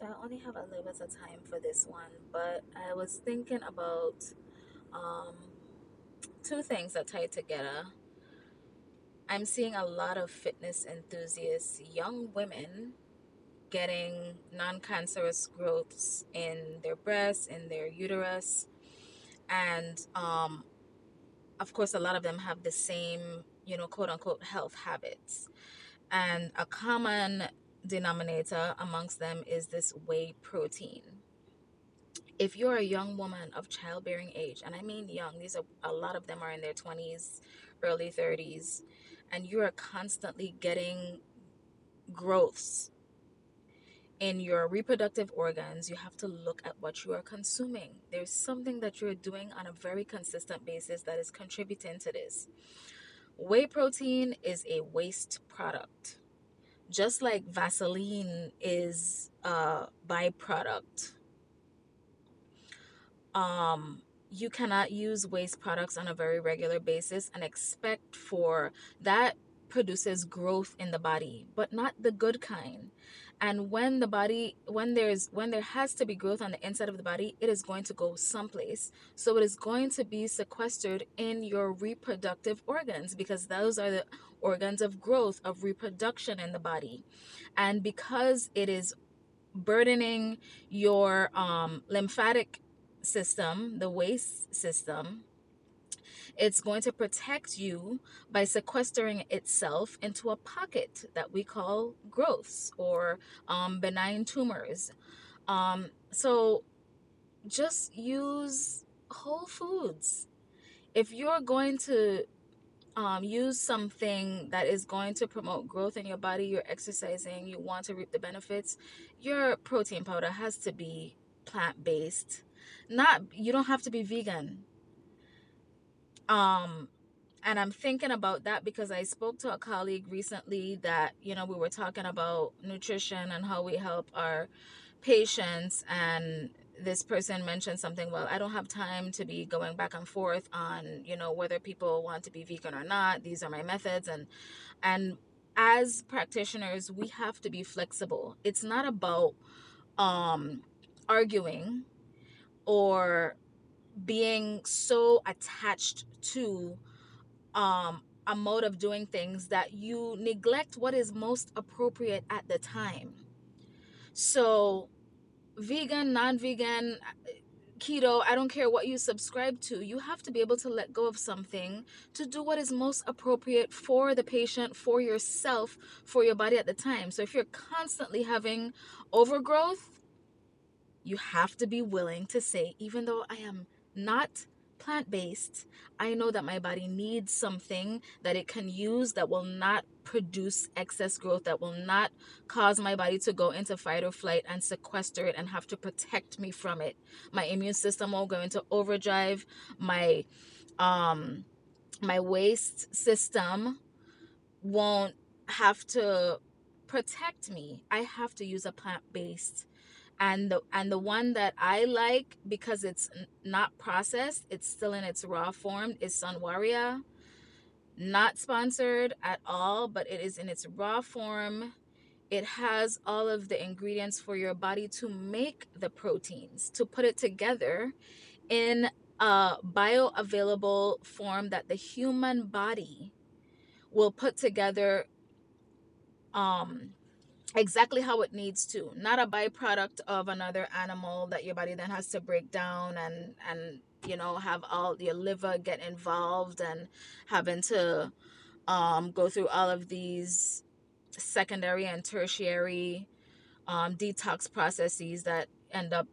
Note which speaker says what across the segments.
Speaker 1: So I only have a little bit of time for this one, but I was thinking about um, two things that tie together. I'm seeing a lot of fitness enthusiasts, young women, getting non cancerous growths in their breasts, in their uterus. And um, of course, a lot of them have the same, you know, quote unquote health habits. And a common denominator amongst them is this whey protein. If you're a young woman of childbearing age, and I mean young, these are a lot of them are in their 20s, early 30s, and you are constantly getting growths in your reproductive organs, you have to look at what you are consuming. There's something that you're doing on a very consistent basis that is contributing to this. Whey protein is a waste product. Just like Vaseline is a byproduct. Um, you cannot use waste products on a very regular basis and expect for that produces growth in the body, but not the good kind. And when the body when there's when there has to be growth on the inside of the body it is going to go someplace. So it is going to be sequestered in your reproductive organs because those are the organs of growth of reproduction in the body. And because it is burdening your um, lymphatic system the waste system it's going to protect you by sequestering itself into a pocket that we call growths or um, benign tumors. Um, so just use whole foods. If you're going to um, use something that is going to promote growth in your body, you're exercising, you want to reap the benefits, your protein powder has to be plant based. Not, you don't have to be vegan um, and I'm thinking about that because I spoke to a colleague recently that, you know, we were talking about nutrition and how we help our patients. And this person mentioned something, well, I don't have time to be going back and forth on, you know, whether people want to be vegan or not. These are my methods. And, and, as practitioners, we have to be flexible. It's not about um, arguing or being so attached to um, a mode of doing things that you neglect what is most appropriate at the time. So, vegan, non vegan, keto, I don't care what you subscribe to, you have to be able to let go of something to do what is most appropriate for the patient, for yourself, for your body at the time. So, if you're constantly having overgrowth, you have to be willing to say, even though I am not plant based, I know that my body needs something that it can use that will not produce excess growth, that will not cause my body to go into fight or flight and sequester it and have to protect me from it. My immune system will go into overdrive. My um my waste system won't have to protect me. I have to use a plant based and the and the one that I like because it's not processed, it's still in its raw form is Sunwarrior. Not sponsored at all, but it is in its raw form. It has all of the ingredients for your body to make the proteins, to put it together in a bioavailable form that the human body will put together um exactly how it needs to not a byproduct of another animal that your body then has to break down and and you know have all your liver get involved and having to um, go through all of these secondary and tertiary um, detox processes that end up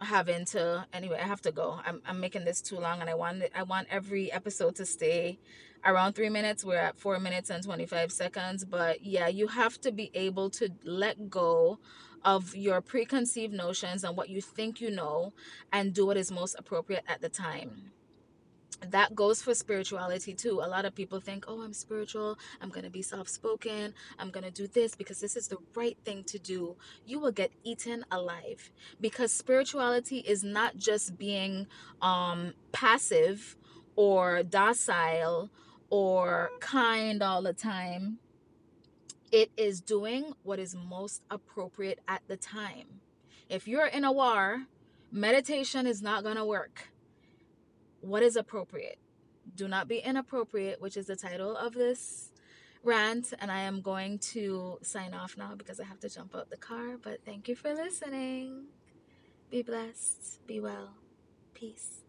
Speaker 1: having to anyway i have to go. I'm, I'm making this too long and i want i want every episode to stay around three minutes. We're at four minutes and 25 seconds but yeah you have to be able to let go of your preconceived notions and what you think you know and do what is most appropriate at the time that goes for spirituality too. A lot of people think, oh, I'm spiritual. I'm going to be soft spoken. I'm going to do this because this is the right thing to do. You will get eaten alive because spirituality is not just being um, passive or docile or kind all the time. It is doing what is most appropriate at the time. If you're in a war, meditation is not going to work. What is appropriate? Do not be inappropriate, which is the title of this rant. And I am going to sign off now because I have to jump out the car. But thank you for listening. Be blessed. Be well. Peace.